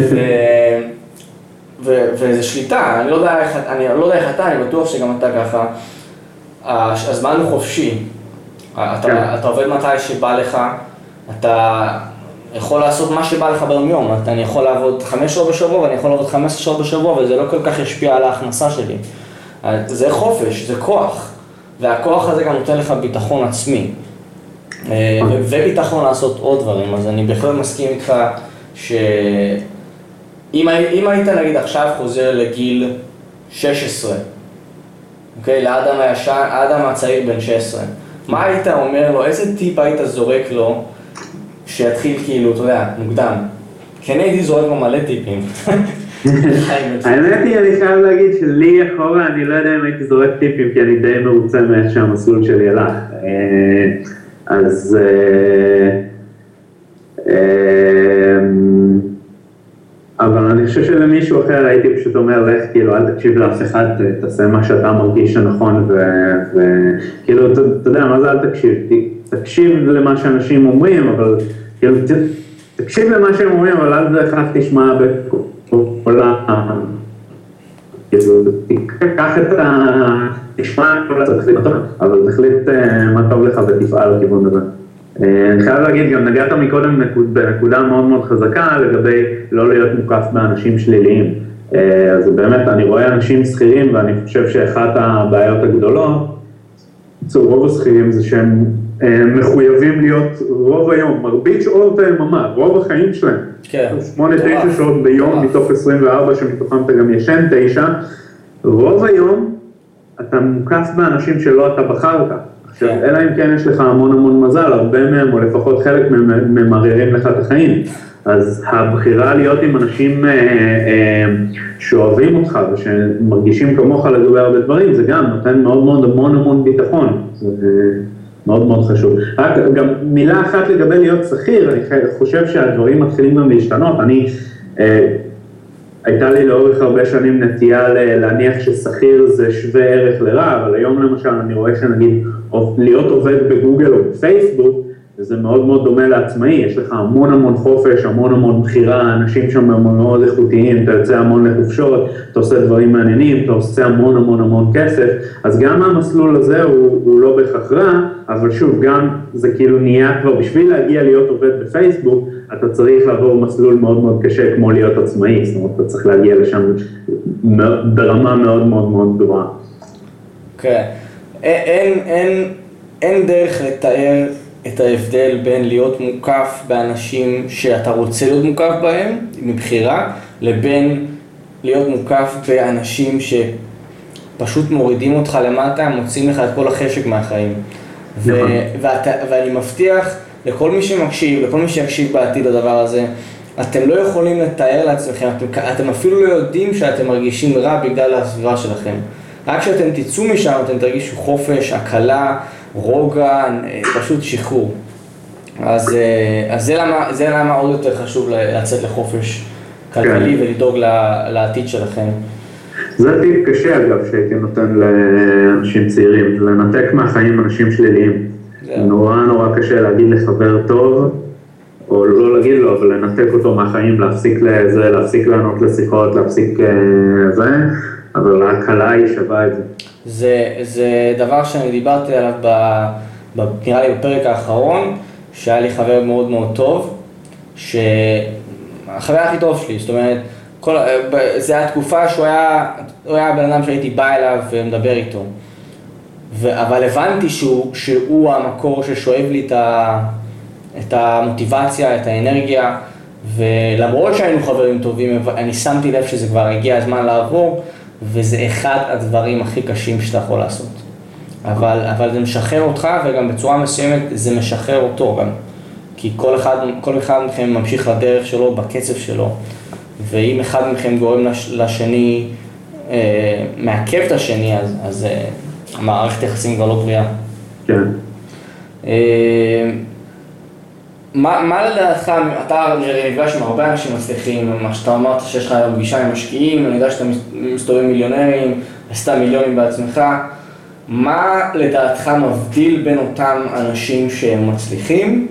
וזה שליטה, אני לא יודע איך, אני לא יודע איך אתה, אני בטוח שגם אתה ככה. הזמן הוא חופשי, אתה, כן. אתה עובד מתי שבא לך, אתה יכול לעשות מה שבא לך ביום יום, אתה, אני יכול לעבוד חמש שעות בשבוע ואני יכול לעבוד חמש שעות בשבוע וזה לא כל כך ישפיע על ההכנסה שלי. זה חופש, זה כוח, והכוח הזה גם נותן לך ביטחון עצמי. אה, וביטחון לעשות עוד דברים, אז אני בהחלט מסכים איתך שאם היית נגיד עכשיו חוזר לגיל 16, אוקיי, לאדם הישן, האדם הצעיר בן 16, מה היית אומר לו, איזה טיפ היית זורק לו שיתחיל כאילו, אתה יודע, מוקדם. כי אני הייתי זורק לו מלא טיפים.
האמת היא, אני חייב להגיד שלי אחורה, אני לא יודע אם הייתי זורק טיפים, כי אני די מרוצה מאיך שהמסלול שלי הלך. אה, אז... אבל אני חושב שלמישהו אחר הייתי פשוט אומר, לך, כאילו, אל תקשיב לאף אחד, תעשה מה שאתה מרגיש שנכון, וכאילו, אתה יודע, מה זה אל תקשיב? תקשיב למה שאנשים אומרים, אבל כאילו, תקשיב למה שהם אומרים, אבל אל בהכרח תשמע בכל ה... כאילו, תיקח את ה... תשמע אבל תחליט אה, מה טוב לך ותפעל לכיוון הזה. אה, אני חייב להגיד, גם נגעת מקודם בנקודה מאוד מאוד חזקה לגבי לא להיות מוקף באנשים שליליים. אה, אז באמת, אני רואה אנשים שכירים ואני חושב שאחת הבעיות הגדולות אצל רוב השכירים זה שהם אה, מחויבים להיות רוב היום, מרבית שעות היממה, רוב החיים שלהם. כן. שמונה, תשע שעות ביום מתוך 24 שמתוכם אתה גם ישן תשע. רוב היום אתה מוקף באנשים שלא אתה בחרת. עכשיו. אלא אם כן יש לך המון המון מזל, הרבה מהם, או לפחות חלק מהם, ממררים לך את החיים. אז הבחירה להיות עם אנשים אה, אה, שאוהבים אותך ושמרגישים כמוך לגבי הרבה דברים, זה גם נותן מאוד מאוד המון המון ביטחון. זה מאוד מאוד חשוב. רק גם מילה אחת לגבי להיות שכיר, אני חושב שהדברים מתחילים גם להשתנות. אני, אה, הייתה לי לאורך הרבה שנים נטייה להניח ששכיר זה שווה ערך לרע, אבל היום למשל אני רואה שנגיד להיות עובד בגוגל או בפייסבוק, וזה מאוד מאוד דומה לעצמאי, יש לך המון המון חופש, המון המון בחירה, אנשים שם מאוד איכותיים, אתה יוצא המון לחופשות, אתה עושה דברים מעניינים, אתה עושה המון המון המון כסף, אז גם המסלול הזה הוא, הוא לא בהכרח רע, אבל שוב, גם זה כאילו נהיה כבר, בשביל להגיע להיות עובד בפייסבוק, אתה צריך לעבור מסלול מאוד מאוד קשה כמו להיות עצמאי, זאת אומרת, אתה צריך להגיע לשם ברמה מאוד מאוד מאוד גבוהה.
כן, אין, אין, אין דרך לתאר את ההבדל בין להיות מוקף באנשים שאתה רוצה להיות מוקף בהם, מבחירה, לבין להיות מוקף באנשים שפשוט מורידים אותך למטה, מוצאים לך את כל החשק מהחיים. ו- נכון. ואתה, ואני מבטיח לכל מי שמקשיב, לכל מי שיקשיב בעתיד לדבר הזה, אתם לא יכולים לתאר לעצמכם, אתם, אתם אפילו לא יודעים שאתם מרגישים רע בגלל הסביבה שלכם. רק כשאתם תצאו משם אתם תרגישו חופש, הקלה, רוגע, פשוט שחרור. אז, אה, אז זה, למה, זה למה עוד יותר חשוב לצאת לחופש כלכלי כן. ולדאוג לעתיד שלכם.
זה טיפ קשה אגב שהייתי נותן לאנשים צעירים, לנתק מהחיים אנשים שליליים. נורא נורא קשה להגיד לחבר טוב, או לא להגיד לו, אבל לנתק אותו מהחיים, להפסיק לזה, להפסיק לענות לשיחות, להפסיק אה, זה, אבל ההקלה היא שווה את זה.
זה, זה דבר שאני דיברתי עליו, ב, ב, נראה לי בפרק האחרון, שהיה לי חבר מאוד מאוד טוב, שהחבר הכי טוב שלי, זאת אומרת, כל, זה היה תקופה שהוא היה, הוא היה בן אדם שהייתי בא אליו ומדבר איתו. ו, אבל הבנתי שהוא, שהוא המקור ששואב לי את, ה, את המוטיבציה, את האנרגיה, ולמרות שהיינו חברים טובים, אני שמתי לב שזה כבר הגיע הזמן לעבור, וזה אחד הדברים הכי קשים שאתה יכול לעשות. אבל, אבל זה משחרר אותך, וגם בצורה מסוימת זה משחרר אותו גם. כי כל אחד, כל אחד מכם ממשיך לדרך שלו בקצב שלו, ואם אחד מכם גורם לש, לשני, אה, מעכב את השני, אז, אז אה, המערכת יחסים כבר לא בריאה.
כן.
אה, מה, מה לדעתך, אתה נפגש עם הרבה אנשים מצליחים, מה שאתה אמרת שיש לך היום פגישה עם משקיעים, אני יודע שאתה מסתובב מיליונרים, עשית מיליונים בעצמך, מה לדעתך מבדיל בין אותם אנשים שהם מצליחים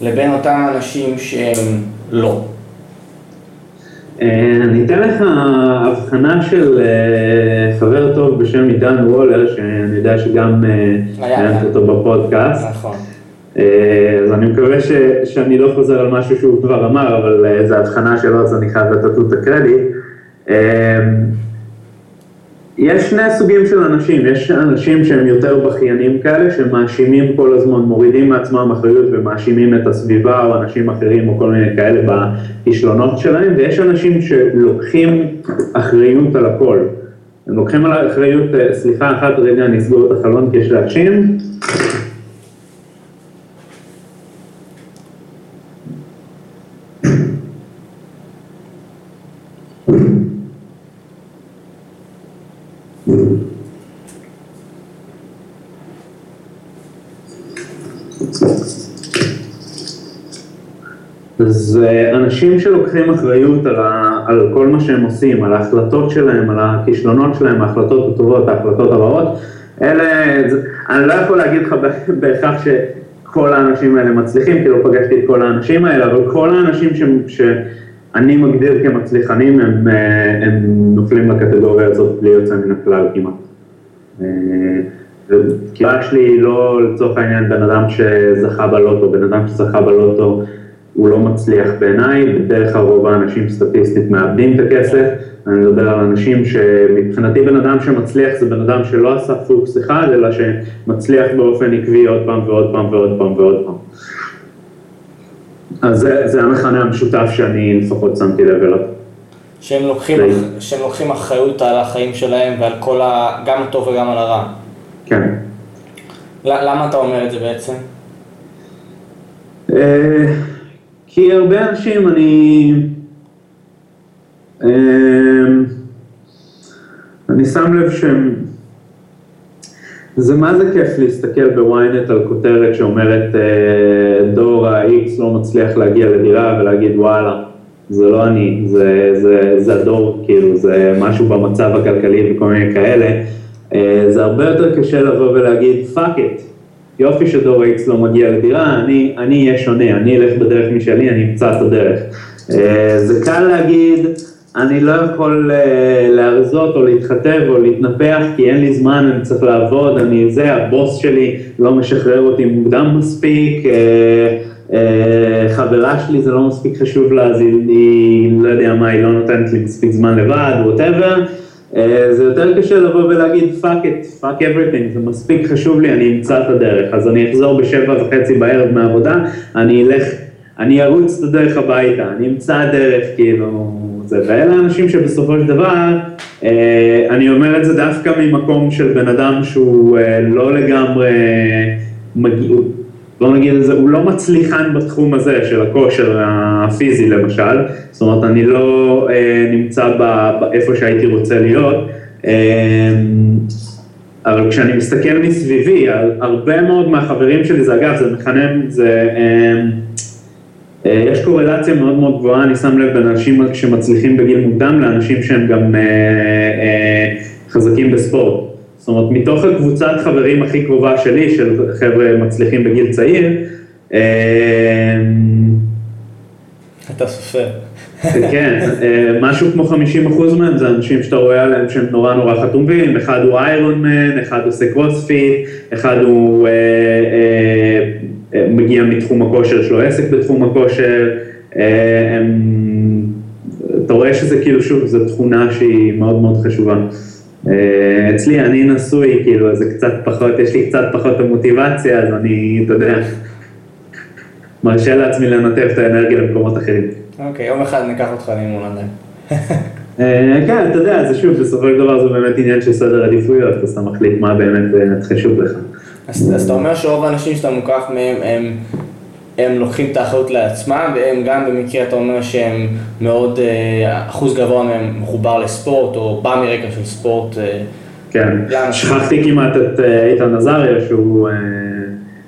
לבין אותם אנשים שהם לא?
אה, אני אתן לך הבחנה של אה, חבר טוב בשם עידן וולר, שאני יודע שגם ראיינת אה, אותו בפודקאסט.
נכון.
אז אני מקווה ש, שאני לא חוזר על משהו שהוא כבר אמר, אבל זו הבחנה שלו, אז אני חייב לתת לו את הקרדיט. יש שני סוגים של אנשים, יש אנשים שהם יותר בכיינים כאלה, שמאשימים כל הזמן, מורידים מעצמם אחריות ומאשימים את הסביבה או אנשים אחרים או כל מיני כאלה בכישלונות שלהם, ויש אנשים שלוקחים אחריות על הכל. הם לוקחים על האחריות, אה, סליחה אחת, רגע, אני אסגור את החלון כי יש רעשים. זה אנשים שלוקחים אחריות על, ה, על כל מה שהם עושים, על ההחלטות שלהם, על הכישלונות שלהם, ההחלטות הטובות, ההחלטות הרעות, אלה, זה, אני לא יכול להגיד לך בהכרח שכל האנשים האלה מצליחים, כי לא פגשתי את כל האנשים האלה, אבל כל האנשים ש, שאני מגדיר כמצליחנים, הם, אה, הם נופלים לקטגוריה הזאת בלי יוצא מן הכלל כמעט. הבחירה שלי היא לא לצורך העניין בן אדם שזכה בלוטו, בן אדם שזכה בלוטו הוא לא מצליח בעיניי, בדרך כלל רוב האנשים סטטיסטית מאבדים את הכסף, אני מדבר על אנשים שמבחינתי בן אדם שמצליח זה בן אדם שלא עשה פוקס אחד, אלא שמצליח באופן עקבי עוד פעם ועוד פעם ועוד פעם ועוד פעם. אז זה, זה המכנה המשותף שאני לפחות שמתי לב אליו.
שהם לוקחים, שהם לוקחים אחריות על החיים שלהם ועל כל ה... גם הטוב וגם על הרע.
כן.
למה אתה אומר את זה בעצם?
אה, כי הרבה אנשים, אני... אמ, אני שם לב שהם... זה מה זה כיף להסתכל בוויינט על כותרת שאומרת אה, דור ה-X לא מצליח להגיע לדירה ולהגיד וואלה, זה לא אני, זה, זה, זה הדור, כאילו, זה משהו במצב הכלכלי וכל מיני כאלה. אה, זה הרבה יותר קשה לבוא ולהגיד fuck it, יופי שדור X לא מגיע לדירה, אני אהיה שונה, אני אלך בדרך משלי, אני אמצא את הדרך. אה, זה קל להגיד, אני לא יכול אה, להרזות או להתחטב או להתנפח כי אין לי זמן, אני צריך לעבוד, אני זה, הבוס שלי לא משחרר אותי מוקדם מספיק, חברה שלי זה לא מספיק חשוב לה, אז היא, לא יודע מה, היא לא נותנת לי מספיק זמן לבד, whatever. אה, זה יותר קשה לבוא ולהגיד fuck it, fuck everything, זה מספיק חשוב לי, אני אמצא את הדרך, אז אני אחזור בשבע וחצי בערב מהעבודה, אני אלך, אני ארוץ את הדרך הביתה, אני אמצא דרך, כאילו, זה, ואלה האנשים שבסופו של דבר, אה, אני אומר את זה דווקא ממקום של בן אדם שהוא אה, לא לגמרי מגיע, בוא נגיד את זה, הוא לא מצליחן בתחום הזה של הכושר הפיזי למשל, זאת אומרת אני לא אה, נמצא באיפה שהייתי רוצה להיות, אה, אבל כשאני מסתכל מסביבי, על הרבה מאוד מהחברים שלי, זה אגב, זה מכנה, זה, אה, אה, יש קורלציה מאוד מאוד גבוהה, אני שם לב בין אנשים שמצליחים בגיל מוקדם לאנשים שהם גם אה, אה, חזקים בספורט. זאת אומרת, מתוך הקבוצת חברים הכי קרובה שלי, של חבר'ה מצליחים בגיל צעיר, אמ,
אתה סופר.
כן, אה, משהו כמו 50 אחוז מהם זה אנשים שאתה רואה עליהם שהם נורא נורא חתומים, אחד הוא איירון מן, אחד עושה קרוספיט, אחד הוא אה, אה, מגיע מתחום הכושר, יש לו עסק בתחום הכושר, הם, אתה רואה שזה כאילו שוב, זו תכונה שהיא מאוד מאוד חשובה. אה, אצלי אני נשוי, כאילו, זה קצת פחות, יש לי קצת פחות המוטיבציה, אז אני, אתה יודע, מרשה לעצמי לנתב את האנרגיה למקומות אחרים.
אוקיי, יום אחד ניקח אותך לאימון עדיין.
אה, כן, אתה יודע, זה שוב, בסופו של דבר זה באמת עניין של סדר עדיפויות, אז אתה מחליט מה באמת אה, חשוב לך.
אז אתה אומר שרוב האנשים שאתה מוקף מהם הם הם לוקחים את האחריות לעצמם, והם גם במקרה אתה אומר שהם מאוד, אה, אחוז גבוה מהם מחובר לספורט, או בא מרקע של ספורט. אה,
כן, שכחתי כמעט את אה, איתן עזריה, שהוא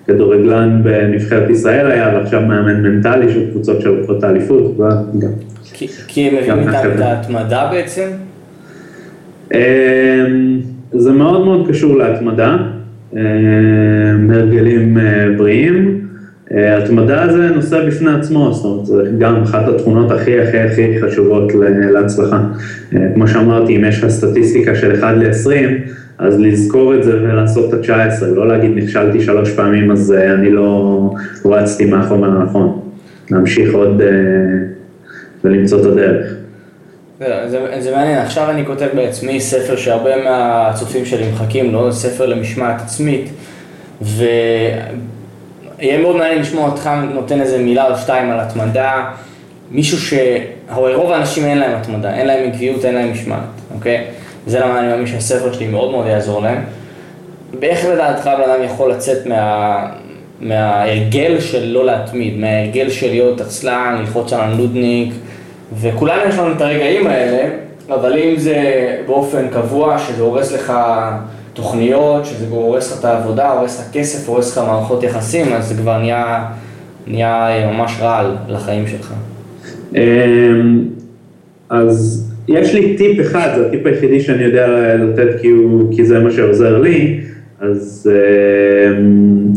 כדורגלן בנבחרת ישראל היה, ועכשיו מאמן מנטלי של קבוצות של לוקחות האליפות.
כי הם מביאים את ההתמדה בעצם?
אמ, זה מאוד מאוד קשור להתמדה, הרגלים בריאים. התמדה זה נושא בפני עצמו, זאת אומרת, זה גם אחת התכונות הכי הכי הכי חשובות להצלחה. כמו שאמרתי, אם יש לך סטטיסטיקה של 1 ל-20, אז לזכור את זה ולעשות את ה-19, לא להגיד נכשלתי שלוש פעמים אז אה, אני לא רצתי מהחומר הנכון. להמשיך עוד אה, ולמצוא את הדרך.
זה, זה מעניין, עכשיו אני כותב בעצמי ספר שהרבה מהצופים שלי מחכים לו, ספר למשמעת עצמית, ו... יהיה מאוד מעניין לשמוע אותך נותן איזה מילה או שתיים על התמדה, מישהו ש... הרי רוב האנשים אין להם התמדה, אין להם עקביות, אין להם משמעת, אוקיי? זה למה אני מאמין שהספר שלי מאוד מאוד יעזור להם. ואיך לדעתך בן אדם יכול לצאת מה... מההרגל של לא להתמיד, מההרגל של להיות עצלן, ללחוץ על הנודניק, וכולנו יש לנו את הרגעים האלה, אבל אם זה באופן קבוע, שזה הורס לך תוכניות, שזה הורס לך את העבודה, הורס לך כסף, הורס לך מערכות יחסים, אז זה כבר נהיה, נהיה ממש רעל לחיים שלך.
אמ, אז יש לי טיפ אחד, זה הטיפ היחידי שאני יודע לתת כי, הוא, כי זה מה שעוזר לי, אז... אמ,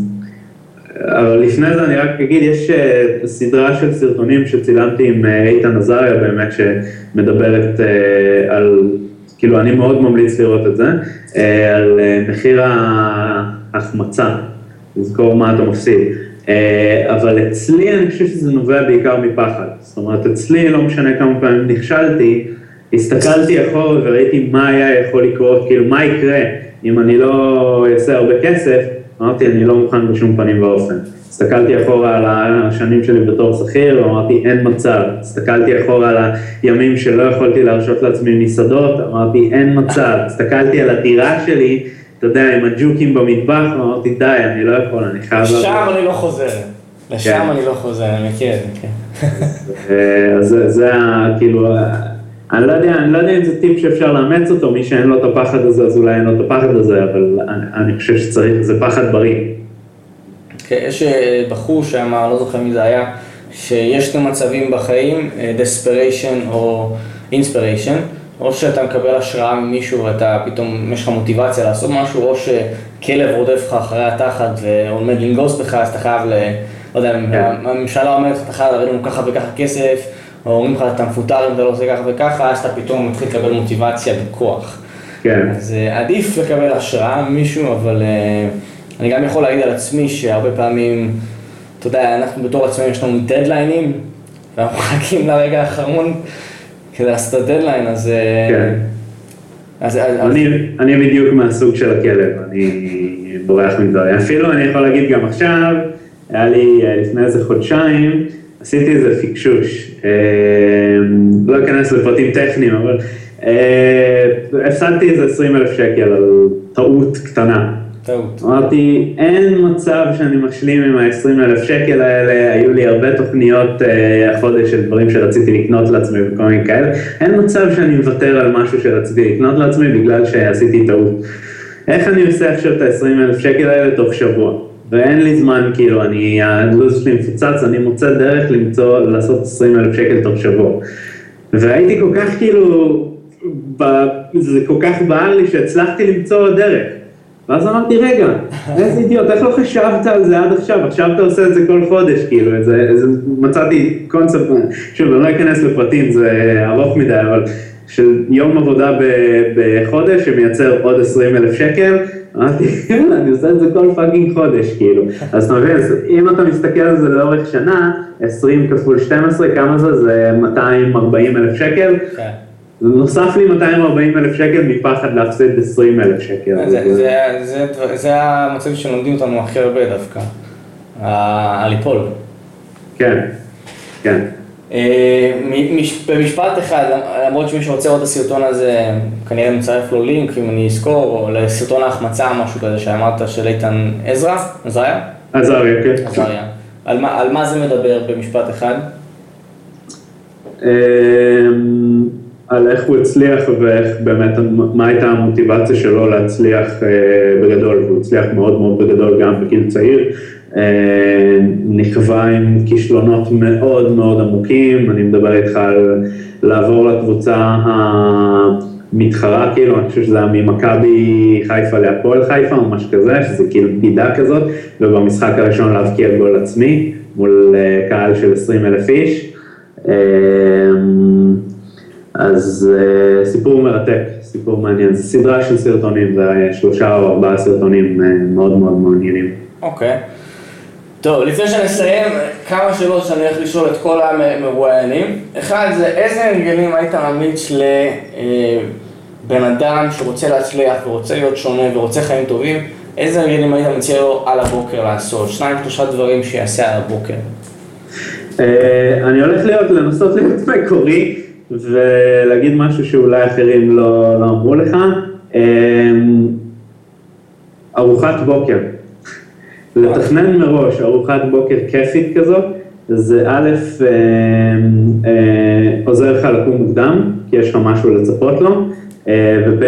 אבל לפני זה אני רק אגיד, יש אה, סדרה של סרטונים שצילמתי עם אה, איתן עזריה באמת, שמדברת אה, על, כאילו אני מאוד ממליץ לראות את זה, על מחיר ההחמצה, לזכור מה אתה מפסיד. אבל אצלי אני חושב שזה נובע בעיקר מפחד. זאת אומרת, אצלי לא משנה כמה פעמים נכשלתי, הסתכלתי אחורה וראיתי מה היה יכול לקרות, כאילו מה יקרה אם אני לא אעשה הרבה כסף, אמרתי אני לא מוכן בשום פנים ואופן. הסתכלתי אחורה על השנים שלי בתור שכיר ואמרתי אין מצב, הסתכלתי אחורה על הימים שלא יכולתי להרשות לעצמי מסעדות, אמרתי אין מצב, הסתכלתי על הדירה שלי, אתה יודע, עם הג'וקים במטבח, ואמרתי די, אני לא יכול, אני חייב...
לשם אני לא חוזר, לשם כן. אני לא חוזר, אני מכיר כן.
אז זה כאילו... אני לא יודע, אני לא יודע אם זה טיפ שאפשר לאמץ אותו, מי שאין לו את הפחד הזה, אז אולי אין לו את הפחד הזה, אבל אני, אני חושב שצריך, זה פחד בריא.
כן, יש אה, בחור שאמר, לא זוכר מי זה היה, שיש שני מצבים בחיים, אה, desperation או inspiration, או שאתה מקבל השראה ממישהו ואתה פתאום, יש לך מוטיבציה לעשות משהו, או שכלב רודף לך אחרי התחת ועומד לנגוס בך, אז אתה חייב, ל... לא יודע, כן. הממשלה אומרת לך, אתה חייב להביא לנו ככה וככה כסף. או אומרים לך, אתה מפוטר אם אתה לא עושה ככה וככה, אז אתה פתאום מתחיל לקבל מוטיבציה בכוח.
כן.
אז uh, עדיף לקבל השראה ממישהו, אבל uh, אני גם יכול להגיד על עצמי שהרבה פעמים, אתה יודע, אנחנו בתור עצמאים יש לנו דדליינים, ואנחנו מחכים לרגע האחרון כדי לעשות את הדדליין, אז...
אה, כן. אז, אני, אז... אני בדיוק מהסוג של הכלב, אני בורח מדברים. אפילו אני יכול להגיד גם עכשיו, היה לי לפני איזה חודשיים, עשיתי איזה פיקשוש, אה, לא אכנס לפרטים טכניים, אבל אה, הפסדתי איזה 20 אלף שקל על טעות קטנה.
טעות.
אמרתי, אין מצב שאני משלים עם ה-20 אלף שקל האלה, היו לי הרבה תוכניות אה, החודש של דברים שרציתי לקנות לעצמי וכל מיני כאלה, אין מצב שאני מוותר על משהו שרציתי לקנות לעצמי בגלל שעשיתי טעות. איך אני עושה עכשיו את ה-20 אלף שקל האלה תוך שבוע? ואין לי זמן, כאילו, אני, הלו"ז שלי מפוצץ, אני מוצא דרך למצוא, לעשות 20 אלף שקל תוך שבוע. והייתי כל כך כאילו, ב, זה כל כך בער לי שהצלחתי למצוא דרך. ואז אמרתי, רגע, איזה אידיוט, איך לא חשבת על זה עד עכשיו? עכשיו אתה עושה את זה כל חודש, כאילו, איזה, איזה, מצאתי קונספט, שוב, אני לא אכנס לפרטים, זה ארוך מדי, אבל של יום עבודה בחודש שמייצר עוד 20 אלף שקל, אמרתי, אני עושה את זה כל fucking חודש, כאילו. אז אתה מבין, אם אתה מסתכל על זה לאורך שנה, 20 כפול 12, כמה זה? זה 240 אלף שקל. כן. זה נוסף לי 240 אלף שקל מפחד להפסיד 20 אלף שקל.
זה המצב שלומדים אותנו הכי הרבה דווקא, על ליפול.
כן, כן.
אה, במשפט אחד, למרות שמי שרוצה לראות את הסרטון הזה, כנראה מצרף לו לינק, אם אני אזכור, או לסרטון ההחמצה, משהו כזה שאמרת, של איתן עזרא, עזריה?
עזריה, כן.
עזריה. על מה, על מה זה מדבר במשפט אחד?
אמ, על איך הוא הצליח ואיך באמת, מה הייתה המוטיבציה שלו להצליח אה, בגדול, והוא הצליח מאוד מאוד בגדול גם בגיל צעיר, אה, נכווה עם כישלונות מאוד מאוד עמוקים, אני מדבר איתך על לעבור לקבוצה המתחרה, כאילו, אני חושב שזה היה ממכבי חיפה להפועל חיפה, משהו כזה, שזה כאילו בגידה כזאת, ובמשחק הראשון להבקיע גול עצמי, מול אה, קהל של 20 אלף איש. אה, אז סיפור מרתק, סיפור מעניין, זו סדרה של סרטונים, זה שלושה או ארבעה סרטונים מאוד מאוד מעניינים.
אוקיי. Okay. טוב, לפני שנסיים, כמה שאלות שאני הולך לשאול את כל המרואיינים. אחד זה, איזה הרגלים היית ממליץ לבן אדם שרוצה להצליח ורוצה להיות שונה ורוצה חיים טובים, איזה הרגלים היית מציע לו על הבוקר לעשות? שניים, שלושה דברים שיעשה על הבוקר.
אה, אני הולך להיות, לנסות להיות מקורי ולהגיד משהו שאולי אחרים לא, לא אמרו לך. אה, ארוחת בוקר. לתכנן מראש ארוחת בוקר כיפית כזאת, זה א', אה, אה, עוזר לך לקום מוקדם, כי יש לך משהו לצפות לו, אה, וב',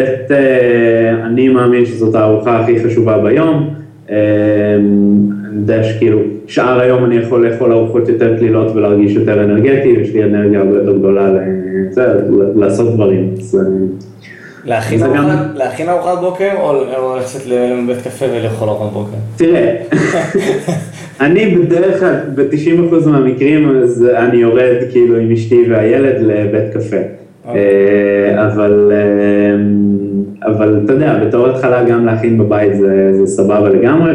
אני מאמין שזאת הארוחה הכי חשובה ביום. אני יודע שכאילו, שאר היום אני יכול לאכול ארוחות יותר קלילות ולהרגיש יותר אנרגטי, ויש לי אנרגיה הרבה יותר גדולה לעשות דברים.
להכין ארוחת,
גם-
להכין ארוחת בוקר או ללכת לבית קפה ולאכול ארוחת בוקר?
תראה, אני בדרך כלל, ב-90% מהמקרים, אז אני יורד כאילו עם אשתי והילד לבית קפה. אה, אבל, אה, אבל אתה יודע, בתור התחלה גם להכין בבית זה, זה סבבה לגמרי,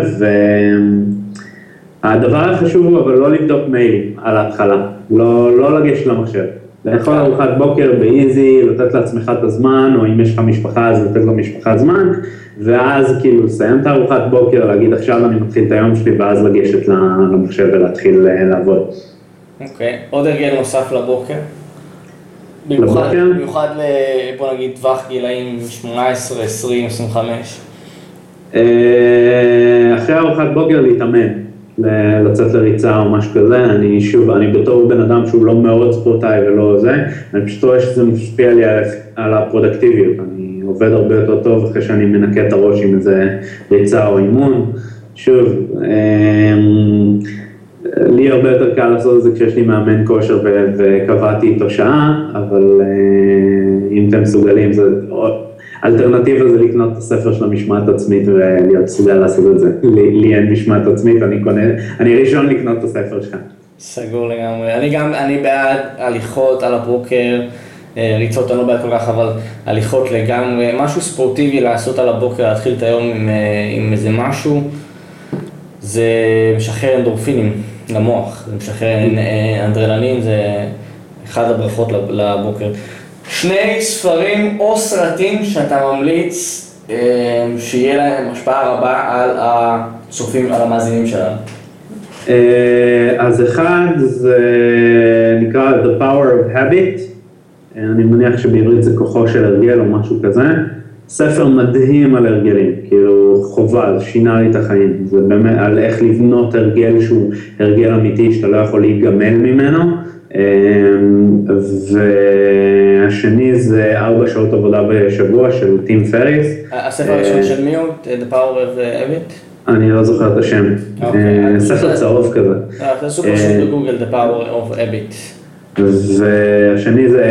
והדבר החשוב הוא אבל לא לבדוק מיילים על ההתחלה, לא, לא לגשת למחשב. לאכול ארוחת בוקר באיזי, לתת לעצמך את הזמן, או אם יש לך משפחה אז לתת למשפחה זמן, ואז כאילו לסיים את הארוחת בוקר, להגיד עכשיו אני מתחיל את היום שלי, ואז לגשת למחשב ולהתחיל אה, לעבוד.
אוקיי, עוד הרגל נוסף לבוקר? במיוחד? במיוחד ל... בוא נגיד טווח גילאים 18, 20, 25.
אה, אחרי ארוחת בוקר להתאמן, לצאת לריצה או משהו כזה, אני שוב, אני בתור בן אדם שהוא לא מאוד ספורטאי ולא זה, אני פשוט רואה שזה משפיע לי על, על הפרודקטיביות, אני עובד הרבה יותר טוב אחרי שאני מנקה את הראש עם איזה ריצה או אימון, שוב, אה, לי הרבה יותר קל לעשות את זה כשיש לי מאמן כושר וקבעתי איתו שעה, אבל אה, אם אתם מסוגלים, זה אלטרנטיבה זה לקנות את הספר של המשמעת עצמית ולהיות מסוגל לעשות את זה. לי, אין משמעת עצמית, אני קונה, אני ראשון לקנות את הספר שלך.
סגור לגמרי. אני גם, אני בעד הליכות על הבוקר, אה, ריצות אני לא בעד כל כך, אבל הליכות לגמרי, משהו ספורטיבי לעשות על הבוקר, להתחיל את היום עם, אה, עם איזה משהו, זה משחרר אנדורפינים למוח, זה משחרר אה, אנדרלנין, זה אחד הברכות לב- לבוקר. שני ספרים או סרטים שאתה ממליץ אה, שיהיה להם השפעה רבה על הצופים, על המאזינים שלנו.
אה, אז אחד זה נקרא The Power of Habit, אה, אני מניח שבעברית זה כוחו של הרגל או משהו כזה. ספר מדהים על הרגלים, כאילו חובה, זה שינה לי את החיים, זה באמת על איך לבנות הרגל שהוא הרגל אמיתי שאתה לא יכול להיגמל ממנו. אה, והשני זה ארבע שעות עבודה בשבוע של טים פריס,
הספר הראשון של מי הוא? The Power of Habit?
אני לא זוכר את השם,
אוקיי.
אה, ספר צהוב כזה.
אה,
אה,
פשוט בגוגל, The Power of Habit.
והשני זה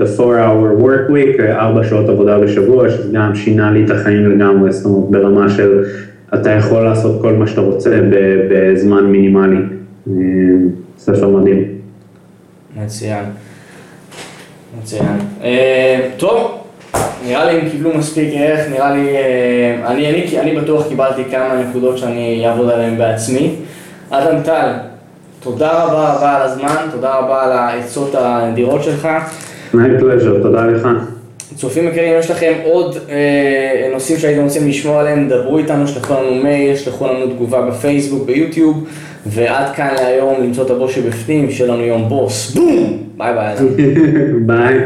The 4-Hour Work Week, ארבע שעות עבודה בשבוע, שזה גם שינה לי את החיים לגמרי, זאת אומרת ברמה של אתה יכול לעשות כל מה שאתה רוצה בזמן מינימלי. אה, ספר מדהים.
מצוין. מצוין. אה, טוב, נראה לי הם קיבלו מספיק ערך, נראה לי, אה, אני, אני, אני בטוח קיבלתי כמה נקודות שאני אעבוד עליהן בעצמי. אדם טל, תודה רבה רבה על הזמן, תודה רבה על העצות הנדירות שלך.
My pleasure, תודה לך.
צופים יקרים, יש לכם עוד אה, נושאים שהייתם רוצים לשמוע עליהם, דברו איתנו, שלחו לנו מייל, שלחו לנו תגובה בפייסבוק, ביוטיוב, ועד כאן להיום למצוא את הבוס שבפנים, שיהיה לנו יום בוס. בום! ביי ביי.
ביי.